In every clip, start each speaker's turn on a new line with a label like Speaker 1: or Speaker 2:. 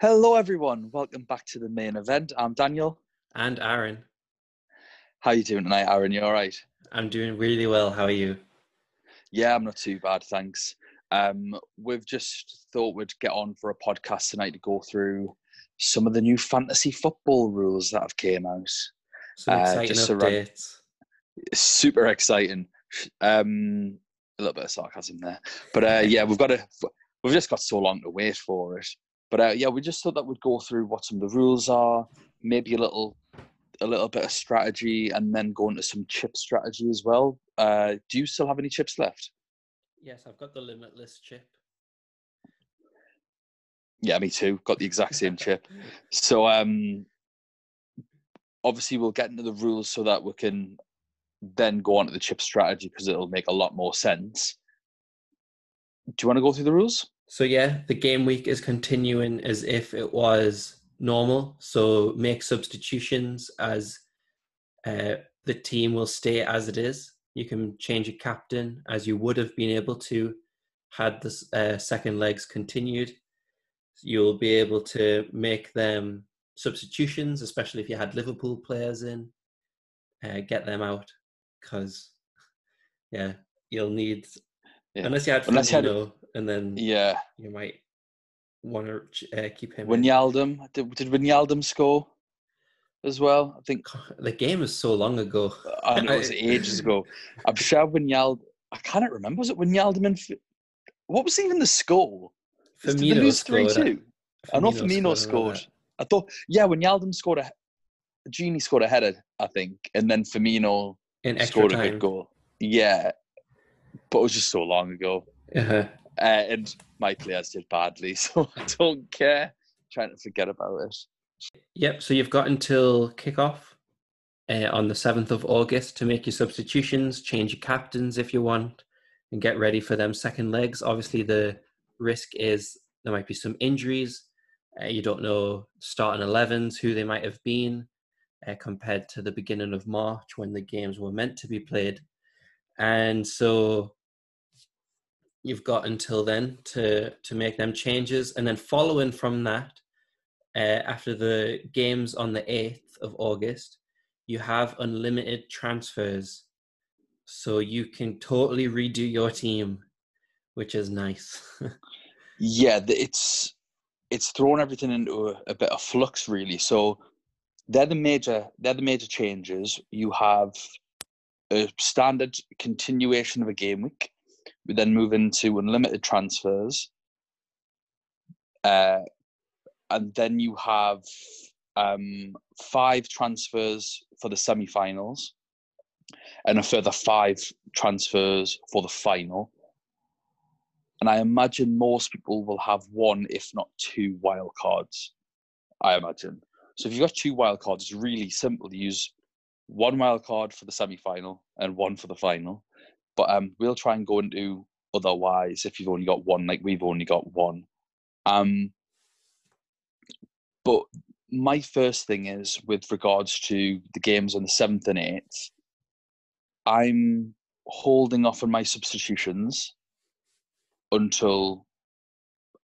Speaker 1: Hello, everyone. Welcome back to the main event. I'm Daniel.
Speaker 2: And Aaron.
Speaker 1: How are you doing tonight, Aaron? You all right?
Speaker 2: I'm doing really well. How are you?
Speaker 1: Yeah, I'm not too bad, thanks. Um, we've just thought we'd get on for a podcast tonight to go through some of the new fantasy football rules that have came out.
Speaker 2: Some
Speaker 1: Uh,
Speaker 2: exciting
Speaker 1: just around- Super exciting. Um, a little bit of sarcasm there, but uh, yeah, we've got to. We've just got so long to wait for it. But uh, yeah, we just thought that we'd go through what some of the rules are, maybe a little, a little bit of strategy, and then go into some chip strategy as well. Uh, do you still have any chips left?
Speaker 2: Yes, I've got the limitless chip.
Speaker 1: Yeah, me too. Got the exact same chip. So um, obviously we'll get into the rules so that we can then go on to the chip strategy because it'll make a lot more sense. Do you want to go through the rules?
Speaker 2: So yeah, the game week is continuing as if it was normal. So make substitutions as uh, the team will stay as it is. You can change a captain as you would have been able to had the uh, second legs continued. You'll be able to make them substitutions, especially if you had Liverpool players in. Uh, get them out because, yeah, you'll need
Speaker 1: Yeah.
Speaker 2: unless you had
Speaker 1: Unless you had-
Speaker 2: and then
Speaker 1: Yeah.
Speaker 2: you might want to uh, keep him. in.
Speaker 1: Wijnaldum. Did, did Wijnaldum score as well? I think
Speaker 2: The game is so long ago.
Speaker 1: I know it was ages ago. I'm sure Wijnaldum. I cannot remember. Was it Wijnaldum and what was even the score?
Speaker 2: Firmino
Speaker 1: lose three two? I know Firmino scored. I thought, yeah, when Yaldum scored a, Gini scored a header, I think, and then Firmino
Speaker 2: in
Speaker 1: scored a good goal. Yeah, but it was just so long ago,
Speaker 2: Uh-huh.
Speaker 1: uh, and my players did badly, so I don't care. trying to forget about it.
Speaker 2: Yep. So you've got until kickoff uh, on the seventh of August to make your substitutions, change your captains if you want, and get ready for them second legs. Obviously, the risk is there might be some injuries. Uh, you don't know starting 11s who they might have been uh, compared to the beginning of March when the games were meant to be played, and so you've got until then to to make them changes, and then following from that uh, after the games on the 8th of August, you have unlimited transfers. So you can totally redo your team, which is nice.
Speaker 1: Yeah, it's it's thrown everything into a, a bit of flux, really. So they're the major they're the major changes. You have a standard continuation of a game week. We then move into unlimited transfers, uh, and then you have um, five transfers for the semi-finals, and a further five transfers for the final. And I imagine most people will have one, if not two, wild cards. I imagine. So if you've got two wild cards, it's really simple to use one wild card for the semi-final and one for the final. But um, we'll try and go into otherwise if you've only got one, like we've only got one. Um, but my first thing is with regards to the games on the seventh and eighth. I'm holding off on my substitutions until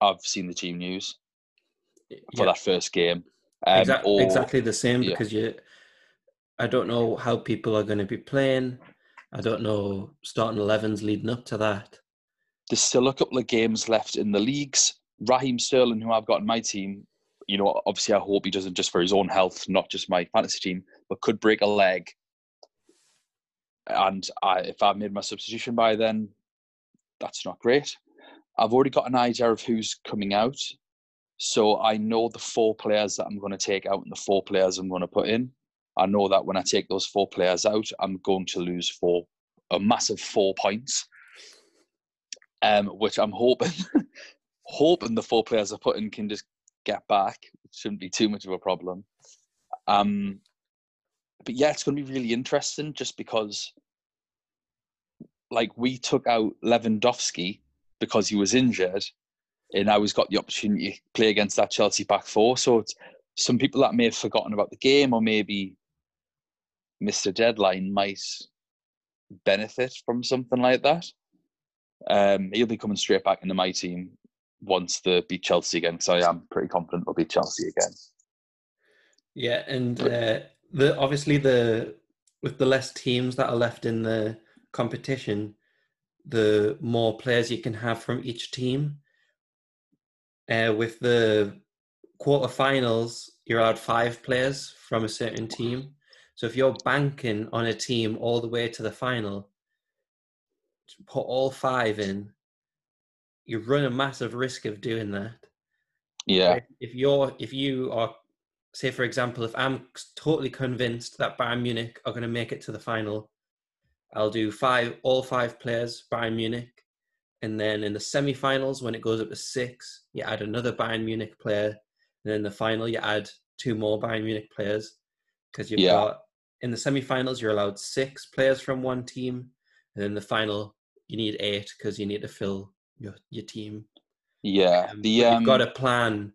Speaker 1: I've seen the team news for
Speaker 2: Yeah,
Speaker 1: that first game. Um,
Speaker 2: exac-
Speaker 1: or-
Speaker 2: exactly the same
Speaker 1: yeah.
Speaker 2: because you. I don't know how people are going to be playing. I don't know starting 11s leading up to that.
Speaker 1: There's still a couple of games left in the leagues. Raheem Sterling, who I've got in my team, you know, obviously I hope he doesn't just for his own health, not just my fantasy team, but could break a leg. And I, if I've made my substitution by then, that's not great. I've already got an idea of who's coming out. So I know the four players that I'm going to take out and the four players I'm going to put in. I know that when I take those four players out, I'm going to lose four, a massive four points. Um, which I'm hoping, hoping the four players I put in can just get back. It shouldn't be too much of a problem. Um, but yeah, it's going to be really interesting just because, like, we took out Lewandowski because he was injured, and now he's got the opportunity to play against that Chelsea back four. So some people that may have forgotten about the game or maybe a deadline might benefit from something like that. Um, he'll be coming straight back into my team once they beat Chelsea again, because I am pretty confident they'll beat Chelsea again.
Speaker 2: Yeah, and uh, the obviously the with the less teams that are left in the competition, the more players you can have from each team. Uh, with the quarterfinals, you're out five players from a certain team. So if you're banking on a team all the way to the final, to put all five in, you run a massive risk of doing that.
Speaker 1: Yeah.
Speaker 2: If you're if you are say for example, if I'm totally convinced that Bayern Munich are going to make it to the final, I'll do five all five players Bayern Munich, and then in the semi-finals when it goes up to six, you add another Bayern Munich player, and then in the final you add two more Bayern Munich players because you've
Speaker 1: Yeah.
Speaker 2: got in the semi-finals you're allowed six players from one team, and in the final you need eight because you need to fill your your team.
Speaker 1: Yeah.
Speaker 2: Um,
Speaker 1: the um,
Speaker 2: you've got a plan.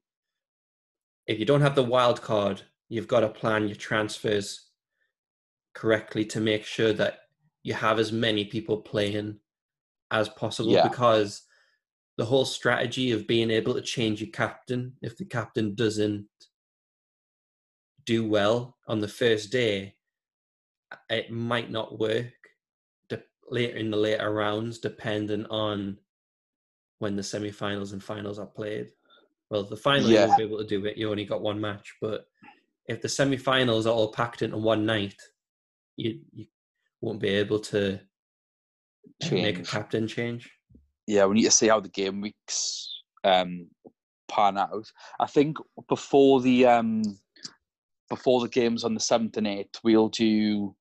Speaker 2: If you don't have the wild card, you've got to plan your transfers correctly to make sure that you have as many people playing as possible.
Speaker 1: Yeah.
Speaker 2: Because the whole strategy of being able to change your captain if the captain doesn't do well on the first day, it might not work de- later in the later rounds, depending on when the semi-finals and finals are played. Well, the final you won't be able to do it. You only got one match, but if the semi-finals are all packed into one night, you you won't be able to uh, make a captain change.
Speaker 1: yeah, we need to see how the game weeks um, pan out. I think before the um, before the games on the seventh and eighth, we'll do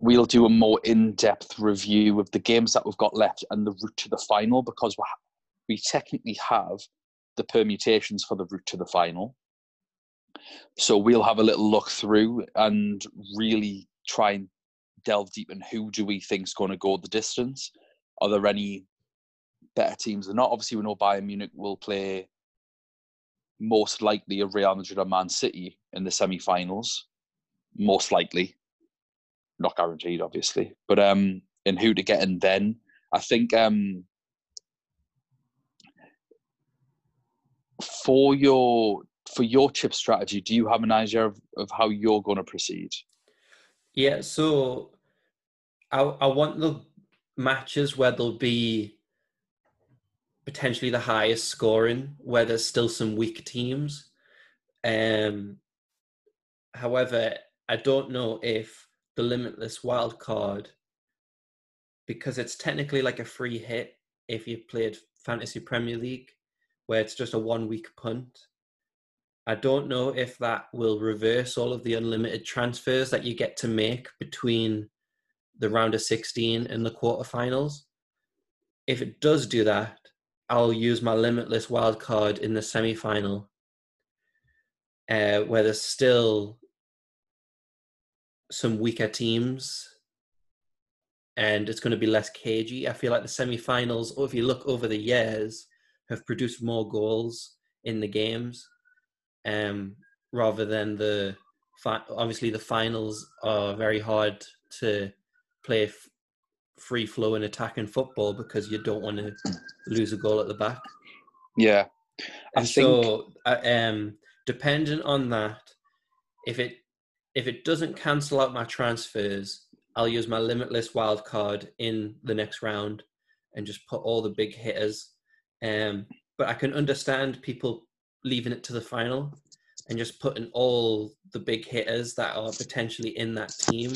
Speaker 1: we'll do a more in-depth review of the games that we've got left and the route to the final because we we technically have the permutations for the route to the final. So we'll have a little look through and really try and delve deep in who do we think's going to go the distance. Are there any better teams than not? Obviously, we know Bayern Munich will play most likely a Real Madrid or Man City in the semi-finals. Most likely, not guaranteed, obviously. But um, in who to get in then, I think um, for your for your chip strategy, do you have an idea of, of how you're going to proceed?
Speaker 2: Yeah, so I I want the matches where there'll be potentially the highest scoring, where there's still some weak teams. Um, however, I don't know if the limitless wild card, because it's technically like a free hit if you played Fantasy Premier League, where it's just a one week punt. I don't know if that will reverse all of the unlimited transfers that you get to make between the round of 16 and the quarterfinals. If it does do that, I'll use my limitless wild card in the semi final, uh, where there's still some weaker teams and it's going to be less cagey. I feel like the semi finals, or if you look over the years, have produced more goals in the games um, rather than the fi- obviously the finals are very hard to play f- free flow and attacking football because you don't want to lose a goal at the back.
Speaker 1: Yeah, I
Speaker 2: And
Speaker 1: think
Speaker 2: so, uh, um, depending on that, if it if it doesn't cancel out my transfers, I'll use my limitless wild card in the next round and just put all the big hitters. Um, but I can understand people leaving it to the final and just putting all the big hitters that are potentially in that team.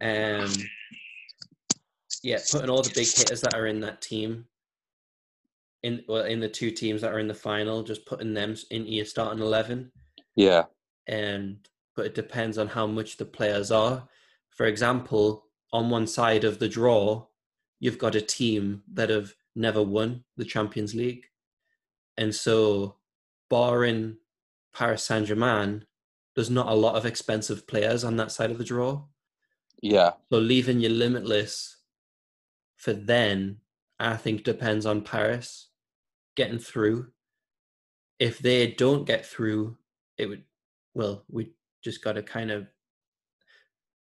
Speaker 2: Um, yeah, putting all the big hitters that are in that team. In well in the two teams that are in the final, just putting them in your starting eleven.
Speaker 1: Yeah,
Speaker 2: and but it depends on how much the players are. For example, on one side of the draw, you've got a team that have never won the Champions League, and so barring Paris Saint Germain, there's not a lot of expensive players on that side of the draw.
Speaker 1: yeah,
Speaker 2: So leaving you limitless for then, I think depends on Paris getting through. If they don't get through, it would well, we just got to kind of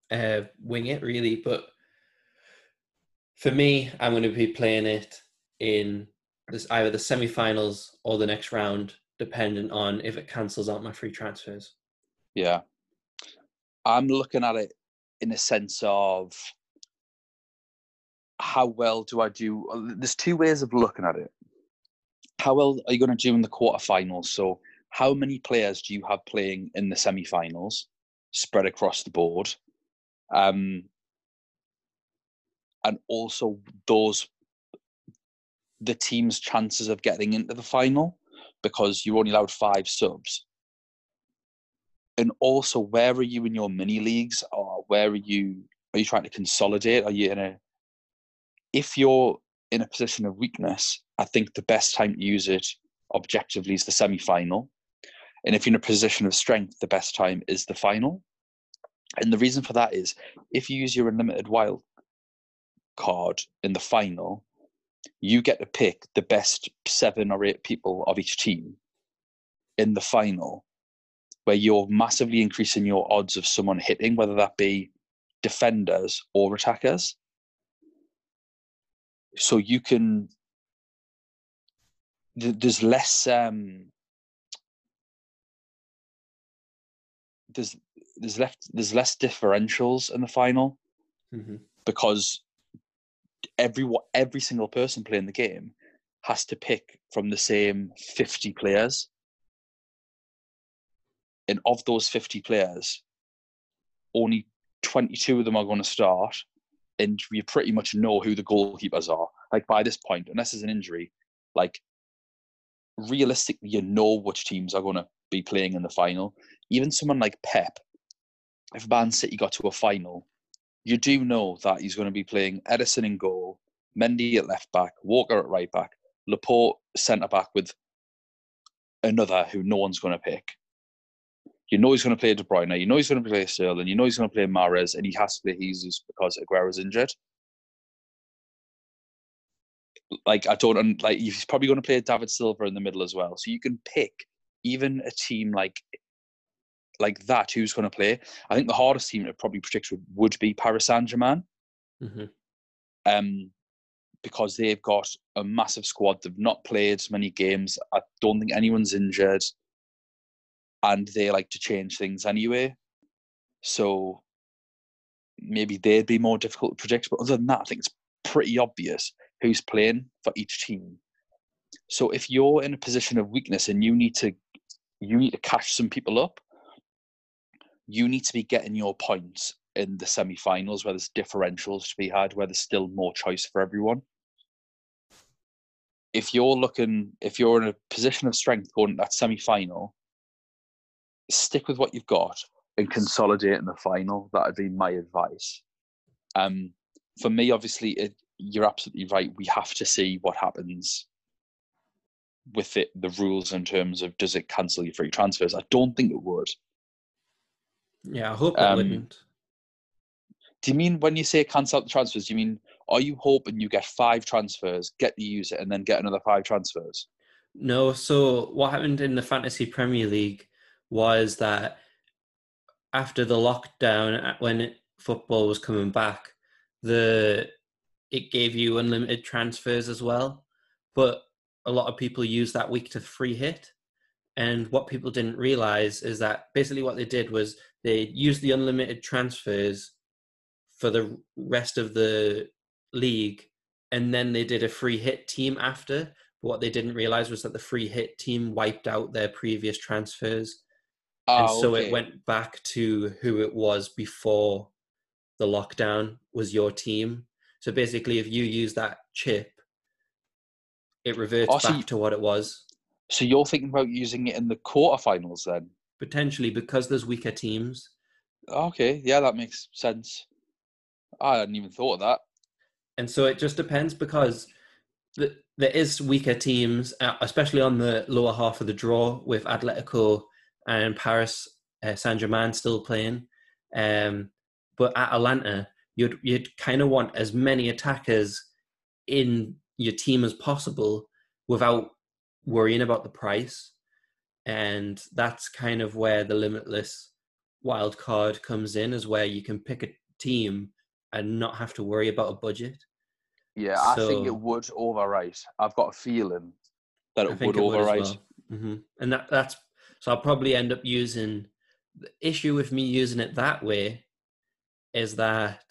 Speaker 2: uh, wing it really. But for me, I'm going to be playing it in this either the semi-finals or the next round, dependent on if it cancels out my free transfers.
Speaker 1: Yeah. I'm looking at it in a sense of how well do I do? uh, There's two ways of looking at it. How well are you going to do in the quarterfinals? So, how many players do you have playing in the semi-finals, spread across the board? Um, and also those the team's chances of getting into the final because you're only allowed five subs. And also, where are you in your mini leagues, or where are you? Are you trying to consolidate? Are you in a? If you're in a position of weakness, I think the best time to use it objectively is the semi final. And if you're in a position of strength, the best time is the final. And the reason for that is if you use your unlimited wild card in the final, you get to pick the best seven or eight people of each team in the final, where you're massively increasing your odds of someone hitting, whether that be defenders or attackers. So you can. th- There's less. Um, there's there's left there's less differentials in the final
Speaker 2: Mm-hmm.
Speaker 1: because every every single person playing the game has to pick from the same 50 players and of those 50 players only 22 of them are going to start and you pretty much know who the goalkeepers are like by this point unless there's an injury like realistically you know which teams are going to be playing in the final even someone like pep if man city got to a final you do know that he's going to be playing Ederson in goal, Mendy at left back, Walker at right back, Laporte centre back with another who no one's going to pick. You know he's going to play De Bruyne. You know he's going to play Sterling. You know he's going to play Mahrez, and he has to play Jesus because Aguero's injured. Like I don't un- like he's probably going to play David Silva in the middle as well. So you can pick even a team like like that who's going to play. I think the hardest team to probably predict would, would be Paris Saint Germain,
Speaker 2: Mm-hmm.
Speaker 1: um, because they've got a massive squad. They've not played many games. I don't think anyone's injured, and they like to change things anyway. So maybe they'd be more difficult to predict. But other than that, I think it's pretty obvious who's playing for each team. So if you're in a position of weakness and you need to you need to cash some people up, you need to be getting your points in the semi-finals where there's differentials to be had, where there's still more choice for everyone. If you're looking, if you're in a position of strength going to that semi-final, stick with what you've got and consolidate in the final. That would be my advice. Um, for me, obviously, it, you're absolutely right. We have to see what happens with it, the rules in terms of does it cancel your free transfers. I don't think it would.
Speaker 2: Yeah, I hope it
Speaker 1: Um,
Speaker 2: wouldn't.
Speaker 1: Do you mean when you say cancel the transfers? Do you mean are you hoping you get five transfers, get to use it, and then get another five transfers?
Speaker 2: No, so what happened in the Fantasy Premier League was that after the lockdown, uh, when football was coming back, the it gave you unlimited transfers as well. But a lot of people used that week to free hit. And what people didn't realize is that basically what they did was they used the unlimited transfers for the rest of the league and then they did a free hit team after but what they didn't realize was that the free hit team wiped out their previous transfers and
Speaker 1: Ah,
Speaker 2: so
Speaker 1: okay.
Speaker 2: it went back to who it was before the lockdown was your team so basically if you use that chip it reverts
Speaker 1: Oh, so
Speaker 2: back
Speaker 1: you-
Speaker 2: to what it was
Speaker 1: So you're thinking about using it in the quarterfinals then?
Speaker 2: potentially because there's weaker teams
Speaker 1: Okay, yeah, that makes sense. I hadn't even thought of that.
Speaker 2: and so it just depends because the, there is weaker teams, uh, especially on the lower half of the draw with Atletico and Paris uh, Saint Germain still playing. Um, but at Atalanta, you'd you'd kind of want as many attackers in your team as possible without worrying about the price, and that's kind of where the limitless wild card comes in, is where you can pick a team and not have to worry about a budget.
Speaker 1: Yeah, I think it would overwrite. I've got a feeling that it would
Speaker 2: it would
Speaker 1: overwrite.
Speaker 2: well. hmm And that, that's so I'll probably end up using the issue with me using it that way is that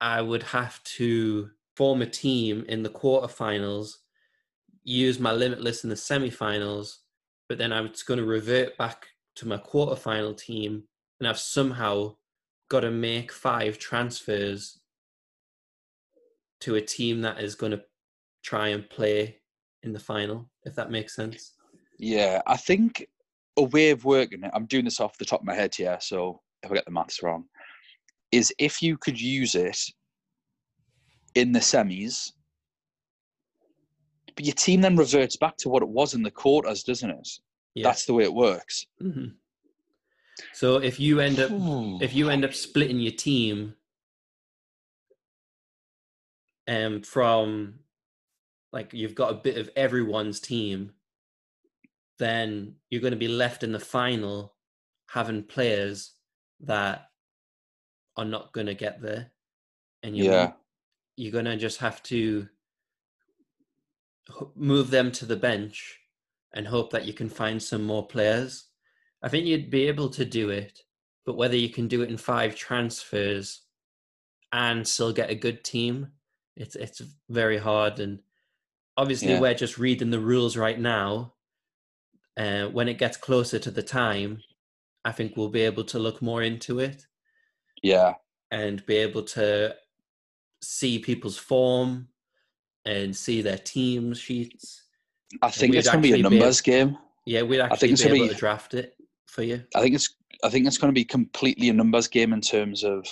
Speaker 2: I would have to form a team in the quarterfinals, use my limitless in the semifinals, but then I was going to revert back to my quarterfinal team, and I've somehow got to make five transfers to a team that is going to try and play in the final, if that makes sense.
Speaker 1: Yeah, I think a way of working it, I'm doing this off the top of my head here, so if I get the maths wrong, is if you could use it in the semis, but your team then reverts back to what it was in the quarters, doesn't it?
Speaker 2: Yeah.
Speaker 1: That's the way it works.
Speaker 2: hmm So if you end up if you end up splitting your team um from like you've got a bit of everyone's team then you're going to be left in the final having players that are not going to get there and you're,
Speaker 1: Yeah.
Speaker 2: you're going to just have to move them to the bench and hope that you can find some more players i think you'd be able to do it but whether you can do it in five transfers and still get a good team it's it's very hard and obviously
Speaker 1: Yeah.
Speaker 2: we're just reading the rules right now uh, when it gets closer to the time i think we'll be able to look more into it
Speaker 1: Yeah,
Speaker 2: and be able to see people's form and see their team sheets
Speaker 1: I think it's going to be a
Speaker 2: actually be able-
Speaker 1: numbers game.
Speaker 2: yeah we'd
Speaker 1: think
Speaker 2: actually
Speaker 1: it's
Speaker 2: be able
Speaker 1: be-
Speaker 2: to draft it for you
Speaker 1: I think it's I think it's going to be completely a numbers game in terms of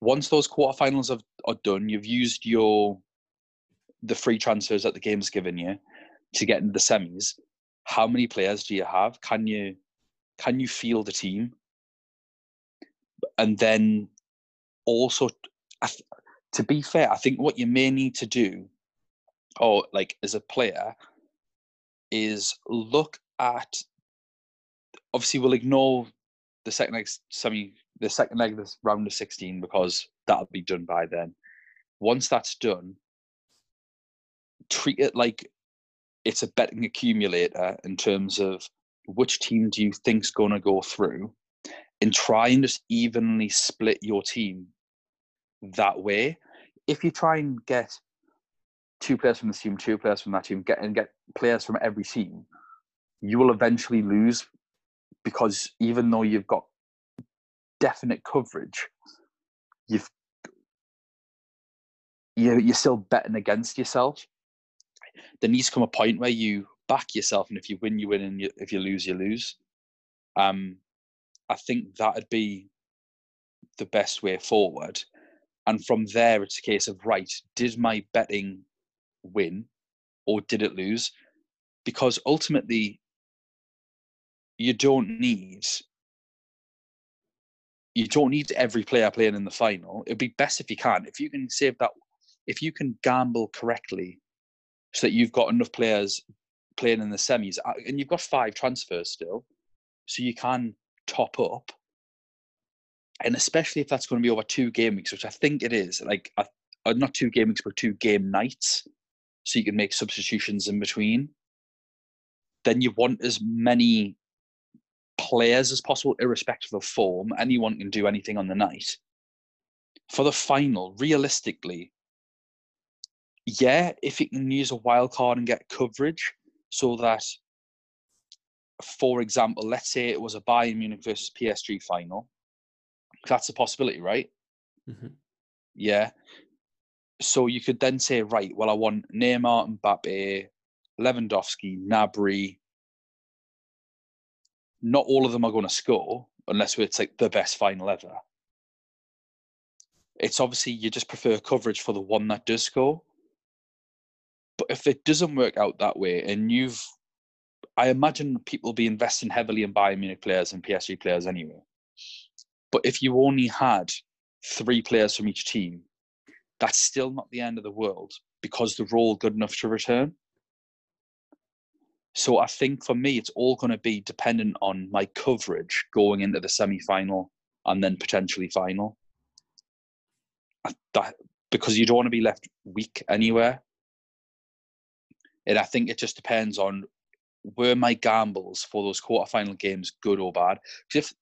Speaker 1: once those quarterfinals have, are done, you've used your the free transfers that the game's given you to get into the semis. How many players do you have? Can you can you field a team? And then also, to be fair, I think what you may need to do, or like as a player, is look at. Obviously, we'll ignore the second leg semi, the second leg of this round of sixteen because that'll be done by then. Once that's done, treat it like it's a betting accumulator in terms of which team do you think's going to go through, and try and just evenly split your team that way. If you try and get two players from this team, two players from that team, get and get players from every team, you will eventually lose because even though you've got definite coverage, you've you're, you're still betting against yourself. There needs to come a point where you back yourself, and if you win, you win, and you, if you lose, you lose. Um, I think that'd be the best way forward. And from there, it's a case of right: did my betting win, or did it lose? Because ultimately, you don't need you don't need every player playing in the final. It'd be best if you can. If you can save that, if you can gamble correctly, so that you've got enough players playing in the semis, uh, and you've got five transfers still, so you can top up. And especially if that's going to be over two game weeks, which I think it is, like uh, uh, not two game weeks, but two game nights, so you can make substitutions in between. Then you want as many players as possible, irrespective of form. Anyone can do anything on the night. For the final, realistically, yeah, if it can use a wild card and get coverage so that, for example, let's say it was a Bayern Munich versus PSG final, that's a possibility, right?
Speaker 2: Mhm.
Speaker 1: Yeah. So you could then say, right, well, I want Neymar, and Mbappe, Lewandowski, Gnabry. Not all of them are going to score unless it's like the best final ever. It's obviously you just prefer coverage for the one that does score. But if it doesn't work out that way, and you've, I imagine people will be investing heavily in Bayern Munich players and PSG players anyway. But if you only had three players from each team, that's still not the end of the world because they're all good enough to return. So I think for me, it's all going to be dependent on my coverage going into the semi final and then potentially final. I- That because you don't want to be left weak anywhere. And I think it just depends on were my gambles for those quarterfinal games good or bad. Because if,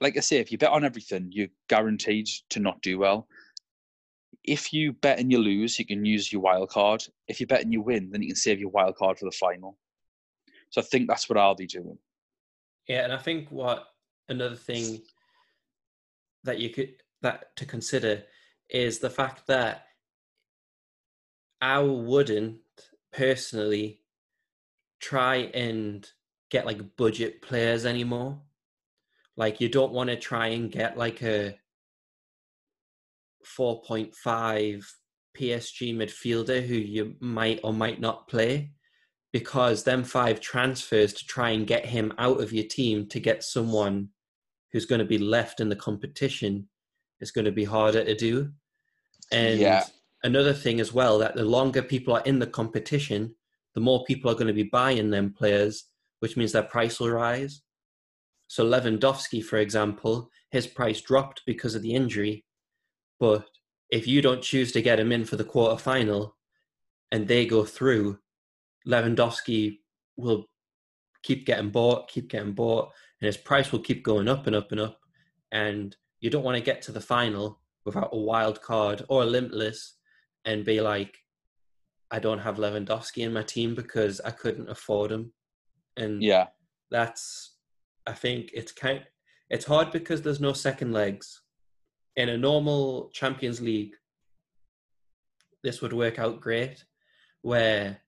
Speaker 1: like I say, if you bet on everything, you're guaranteed to not do well. If you bet and you lose, you can use your wild card. If you bet and you win, then you can save your wild card for the final. So I think that's what I'll be doing.
Speaker 2: Yeah, and I think what another thing that you could that to consider is the fact that I wouldn't personally try and get like budget players anymore. Like you don't want to try and get like a 4.5 PSG midfielder who you might or might not play because them five transfers to try and get him out of your team to get someone who's going to be left in the competition is going to be harder to do. And yeah. Another thing as well that the longer people are in the competition, the more people are going to be buying them players, which means their price will rise. So Lewandowski, for example, his price dropped because of the injury, but if you don't choose to get him in for the quarter final and they go through, Lewandowski will keep getting bought, keep getting bought, and his price will keep going up and up and up. And you don't want to get to the final without a wild card or a limitless and be like, I don't have Lewandowski in my team because I couldn't afford him. And
Speaker 1: yeah,
Speaker 2: that's I think it's kind it's hard because there's no second legs. In a normal Champions League, this would work out great, where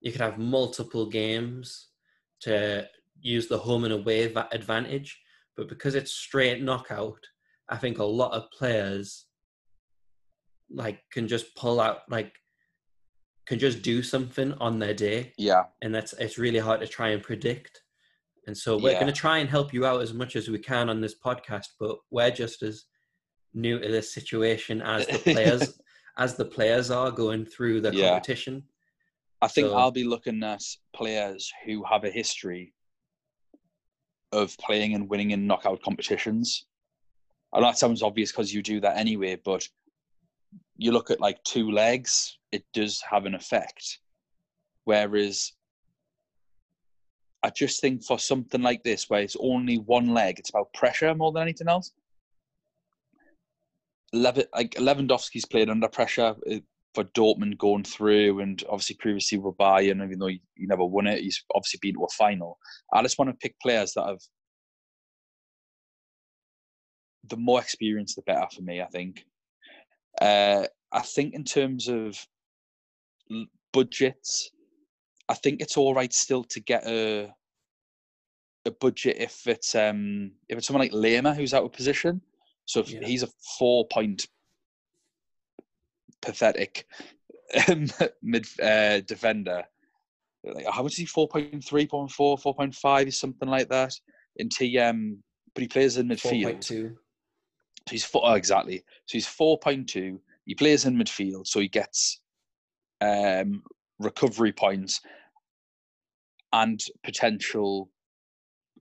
Speaker 2: you could have multiple games to use the home and away advantage. But because it's straight knockout, I think a lot of players like can just pull out like can just do something on their day.
Speaker 1: Yeah.
Speaker 2: And that's it's really hard to try and predict. And so we're yeah. going to try and help you out as much as we can on this podcast, but we're just as new to this situation as the players as the players are going through the yeah. competition.
Speaker 1: I think so, I'll be looking at players who have a history of playing and winning in knockout competitions. I know that sounds obvious because you do that anyway, but you look at like two legs, it does have an effect. Whereas I just think for something like this, where it's only one leg, it's about pressure more than anything else. Lev- like Lewandowski's played under pressure uh, for Dortmund going through, and obviously previously with Bayern, even though he, he never won it, he's obviously been to a final. I just want to pick players that have the more experience, the better for me. I think. Uh, I think in terms of budgets, I think it's all right still to get a a budget if it's um if it's someone like Lema who's out of position. So if yeah. he's a four point pathetic um, mid uh, defender, like how much is he? 4.3, 4.4, 4.5 is something like that. In TM, but he plays in midfield. 4.2. So he's four oh, exactly. So he's four point two. He plays in midfield, so he gets um, recovery points and potential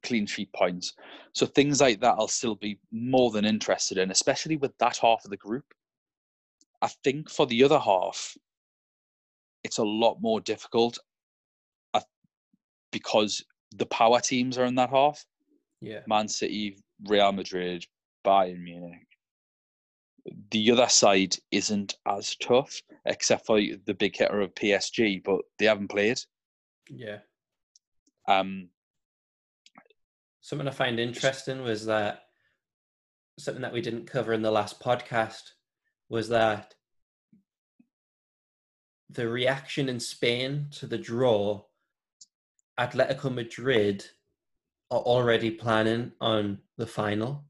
Speaker 1: clean sheet points. So things like that I'll still be more than interested in, especially with that half of the group. I think for the other half, it's a lot more difficult uh, because the power teams are in that half.
Speaker 2: Yeah.
Speaker 1: Man City, Real Madrid, Bayern Munich. The other side isn't as tough, except for the big hitter of PSG, but they haven't played.
Speaker 2: Yeah.
Speaker 1: Um,
Speaker 2: something I find interesting was that something that we didn't cover in the last podcast was that the reaction in Spain to the draw, Atletico Madrid are already planning on the final.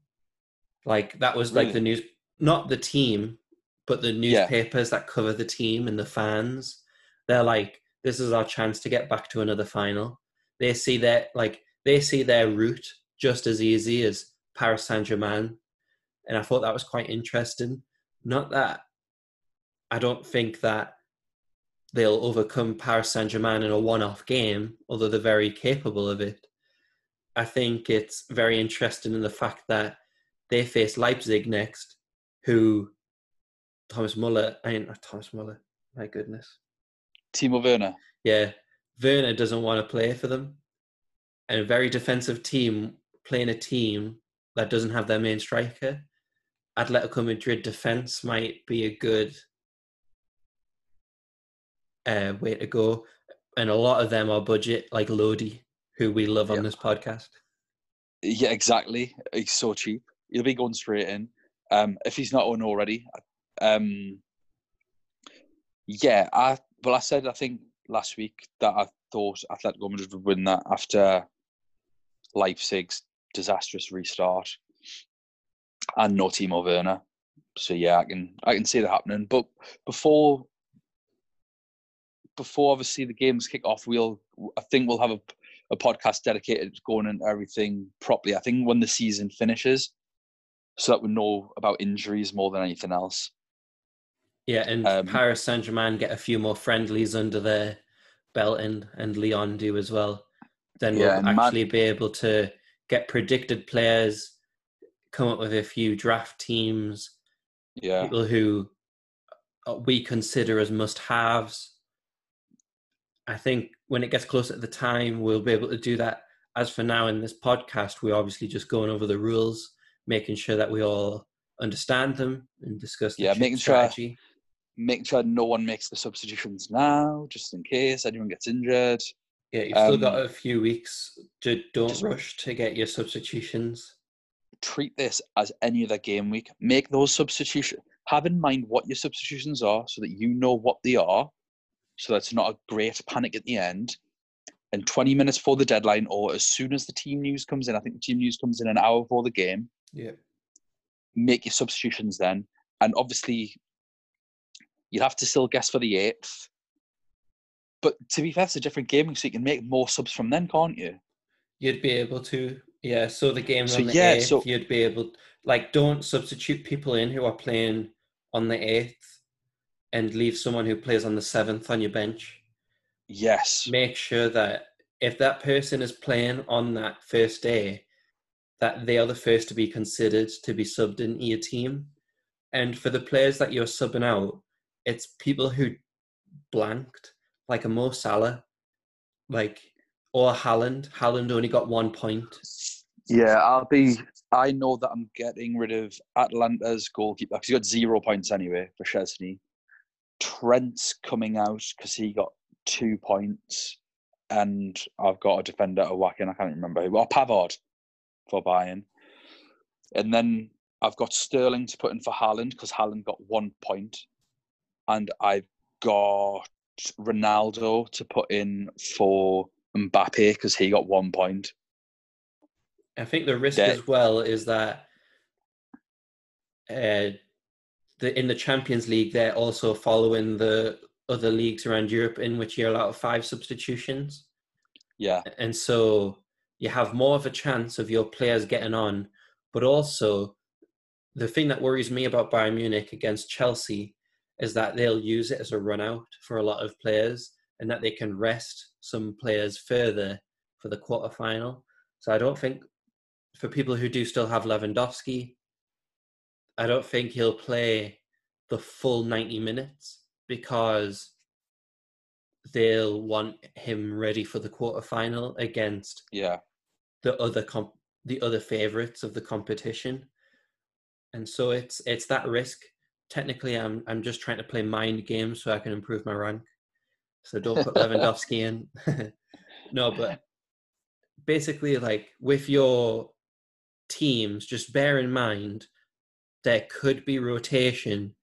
Speaker 2: Like that was like the news, not the team, but the newspapers yeah. that cover the team and the fans. They're like, this is our chance to get back to another final. They see that like they see their route just as easy as Paris Saint Germain, and I thought that was quite interesting. Not that I don't think that they'll overcome Paris Saint Germain in a one-off game, although they're very capable of it. I think it's very interesting in the fact that they face Leipzig next, who Thomas Muller. I mean, Thomas Muller. My goodness.
Speaker 1: Timo Werner.
Speaker 2: Yeah, Werner doesn't want to play for them, and a very defensive team playing a team that doesn't have their main striker. Atletico Madrid defense might be a good uh, way to go, and a lot of them are budget, like Lodi, who we love on
Speaker 1: Yeah.
Speaker 2: this podcast.
Speaker 1: Yeah, exactly. He's so cheap. He'll be going straight in. Um, if he's not on already. Um, yeah, I well, I said I think last week that I thought Atletico Madrid would win that after Leipzig's disastrous restart and no Timo Werner. So yeah, I can I can see that happening. But before before obviously the games kick off, we'll I think we'll have a, a podcast dedicated to going into everything properly. I think when the season finishes, so that we know about injuries more than anything else.
Speaker 2: Yeah, and
Speaker 1: Um,
Speaker 2: Paris Saint Germain get a few more friendlies under their belt, and, and Lyon do as well. Then we'll
Speaker 1: and Man-
Speaker 2: actually be able to get predicted players, come up with a few draft teams,
Speaker 1: Yeah,
Speaker 2: people who uh, we consider as must haves. I think when it gets closer to the time, we'll be able to do that. As for now, in this podcast, we're obviously just going over the rules, making sure that we all understand them and discuss the
Speaker 1: Yeah, making sure-
Speaker 2: strategy.
Speaker 1: making sure no one makes the substitutions now, just in case anyone gets injured.
Speaker 2: Yeah, you've still got
Speaker 1: Um,
Speaker 2: a few weeks. To, don't rush to get your substitutions.
Speaker 1: Treat this as any other game week. Make those substitutions. Have in mind what your substitutions are, so that you know what they are, so that's not a great panic at the end. And 20 minutes before the deadline, or as soon as the team news comes in, I think the team news comes in an hour before the game.
Speaker 2: Yeah.
Speaker 1: make your substitutions then. And obviously, you'd have to still guess for the eighth. But to be fair, it's a different gaming, so you can make more subs from then, can't you?
Speaker 2: You'd be able to. Yeah, so the game's
Speaker 1: So,
Speaker 2: on the
Speaker 1: yeah,
Speaker 2: 8th,
Speaker 1: so-
Speaker 2: you'd be able like don't substitute people in who are playing on the 8th and leave someone who plays on the 7th on your bench.
Speaker 1: Yes.
Speaker 2: Make sure that if that person is playing on that first day, that they are the first to be considered to be subbed in your team. And for the players that you're subbing out, it's people who blanked, like a Mo Salah, like or Haaland. Haaland only got one point.
Speaker 1: Yeah, I'll be. I know that I'm getting rid of Atalanta's goalkeeper because he got zero points anyway for Szczesny. Trent's coming out because he got two points, and I've got a defender at whacking. I can't remember who. Well, Pavard for Bayern, and then I've got Sterling to put in for Haaland because Haaland got one point. and I've got Ronaldo to put in for Mbappe because he got one point.
Speaker 2: I think the risk
Speaker 1: Yeah.
Speaker 2: as well is that uh, the in the Champions League they're also following the other leagues around Europe in which you're allowed five substitutions,
Speaker 1: Yeah,
Speaker 2: and so you have more of a chance of your players getting on. But also, the thing that worries me about Bayern Munich against Chelsea is that they'll use it as a run out for a lot of players, and that they can rest some players further for the quarterfinal. So I don't think for people who do still have Lewandowski, I don't think he'll play the full 90 minutes because they'll want him ready for the quarterfinal against
Speaker 1: yeah,
Speaker 2: the other comp- the other favorites of the competition. And so it's it's that risk. Technically I'm I'm just trying to play mind games so I can improve my rank. So don't put Lewandowski in. no, but basically like with your teams, just bear in mind there could be rotation,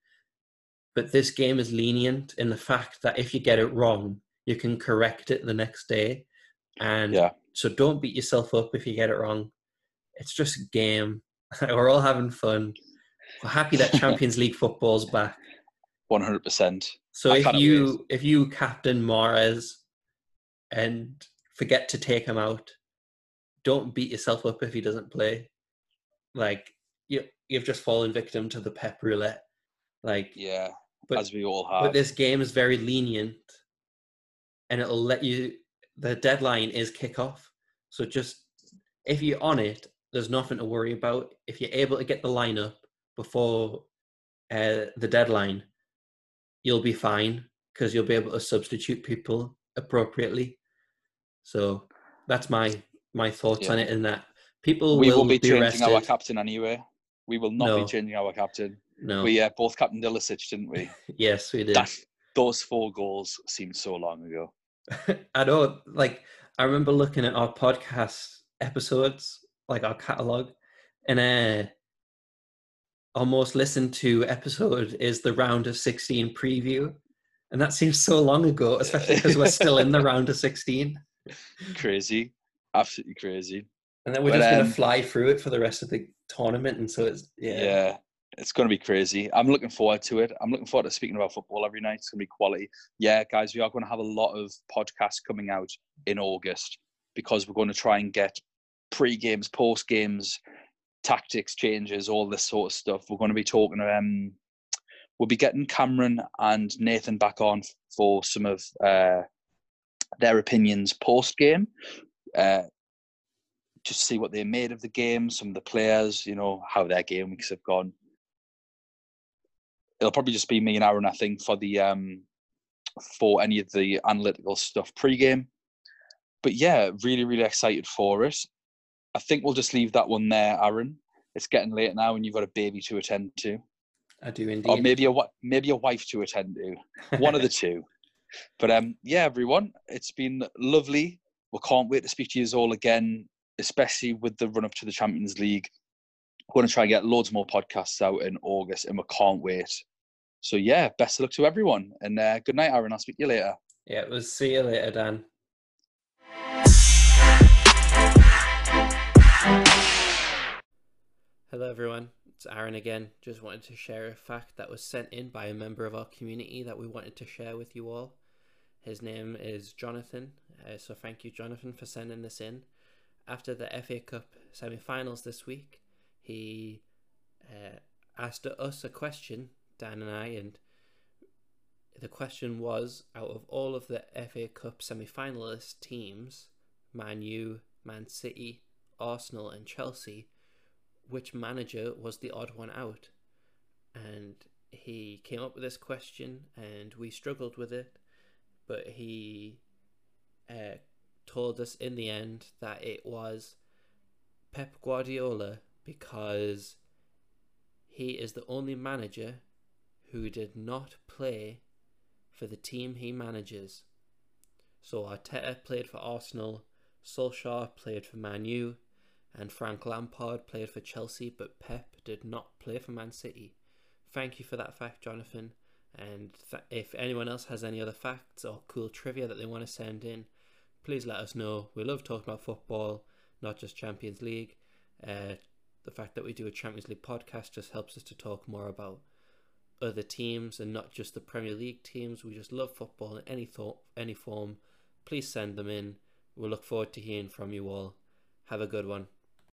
Speaker 2: but this game is lenient in the fact that if you get it wrong, you can correct it the next day. And
Speaker 1: Yeah.
Speaker 2: so don't beat yourself up if you get it wrong. It's just a game. We're all having fun. We're happy that Champions League football's back.
Speaker 1: one hundred percent.
Speaker 2: So
Speaker 1: I
Speaker 2: if you if you captain Mahrez and forget to take him out, don't beat yourself up if he doesn't play. Like you you've just fallen victim to the pep roulette. Like
Speaker 1: Yeah,
Speaker 2: but
Speaker 1: as we all have.
Speaker 2: but this game is very lenient and it'll let you the deadline is kickoff. So just if you're on it, there's nothing to worry about. If you're able to get the lineup before uh, the deadline, you'll be fine because you'll be able to substitute people appropriately. So that's my my thoughts yeah. on it. In that people
Speaker 1: we
Speaker 2: will,
Speaker 1: will be,
Speaker 2: be
Speaker 1: changing
Speaker 2: arrested.
Speaker 1: our captain anyway. We will not
Speaker 2: No.
Speaker 1: be changing our captain.
Speaker 2: No,
Speaker 1: We uh, both captain Ilicic, didn't we?
Speaker 2: yes, we did.
Speaker 1: that, those four goals seemed so long ago.
Speaker 2: I know, like I remember looking at our podcast episodes, like our catalog, and uh our most listened to episode is the round of sixteen preview, and that seems so long ago, especially because we're still in the round of sixteen,
Speaker 1: Crazy, absolutely crazy.
Speaker 2: and then we're
Speaker 1: But,
Speaker 2: just
Speaker 1: um,
Speaker 2: gonna fly through it for the rest of the tournament, and so it's yeah,
Speaker 1: Yeah. It's going to be crazy. I'm looking forward to it. I'm looking forward to speaking about football every night. It's going to be quality. Yeah, guys, we are going to have a lot of podcasts coming out in August because we're going to try and get pre games, post games, tactics changes, all this sort of stuff. We're going to be talking. Um, we'll be getting Cameron and Nathan back on for some of uh, their opinions post game. Uh, just see what they made of the game, some of the players, you know, how their game weeks have gone. It'll probably just be me and Aaron, I think, for the um for any of the analytical stuff pre-game. But yeah, really, really excited for it. I think we'll just leave that one there, Aaron. It's getting late now, and you've got a baby to attend to,
Speaker 2: I do indeed.
Speaker 1: or maybe a maybe a wife to attend to. One of the two. But um, yeah, everyone, it's been lovely. We can't wait to speak to you all again, especially with the run up to the Champions League. We're going to try and get loads more podcasts out in August, and we can't wait. So yeah, best of luck to everyone, and uh, good night, Aaron. I'll speak to you later.
Speaker 2: yeah, we'll see you later, Dan. Hello, everyone. It's Aaron again. Just wanted to share a fact that was sent in by a member of our community that we wanted to share with you all. His name is Jonathan. Uh, so, thank you, Jonathan, for sending this in. After the FA Cup semi finals this week, he uh, asked us a question, Dan and I, and the question was out of all of the FA Cup semi finalist teams, Man U, Man City, Arsenal, and Chelsea, which manager was the odd one out? And he came up with this question, and we struggled with it, but he uh, told us in the end that it was Pep Guardiola because he is the only manager who did not play for the team he manages. So Arteta played for Arsenal, Solskjaer played for Man U, and Frank Lampard played for Chelsea, but Pep did not play for Man City. Thank you for that fact, Jonathan. And th- if anyone else has any other facts or cool trivia that they want to send in, please let us know. We love talking about football, not just Champions League. Uh, the fact that we do a Champions League podcast just helps us to talk more about other teams and not just the Premier League teams. We just love football in any thought, any form. Please send them in. We'll look forward to hearing from you all. Have a good one.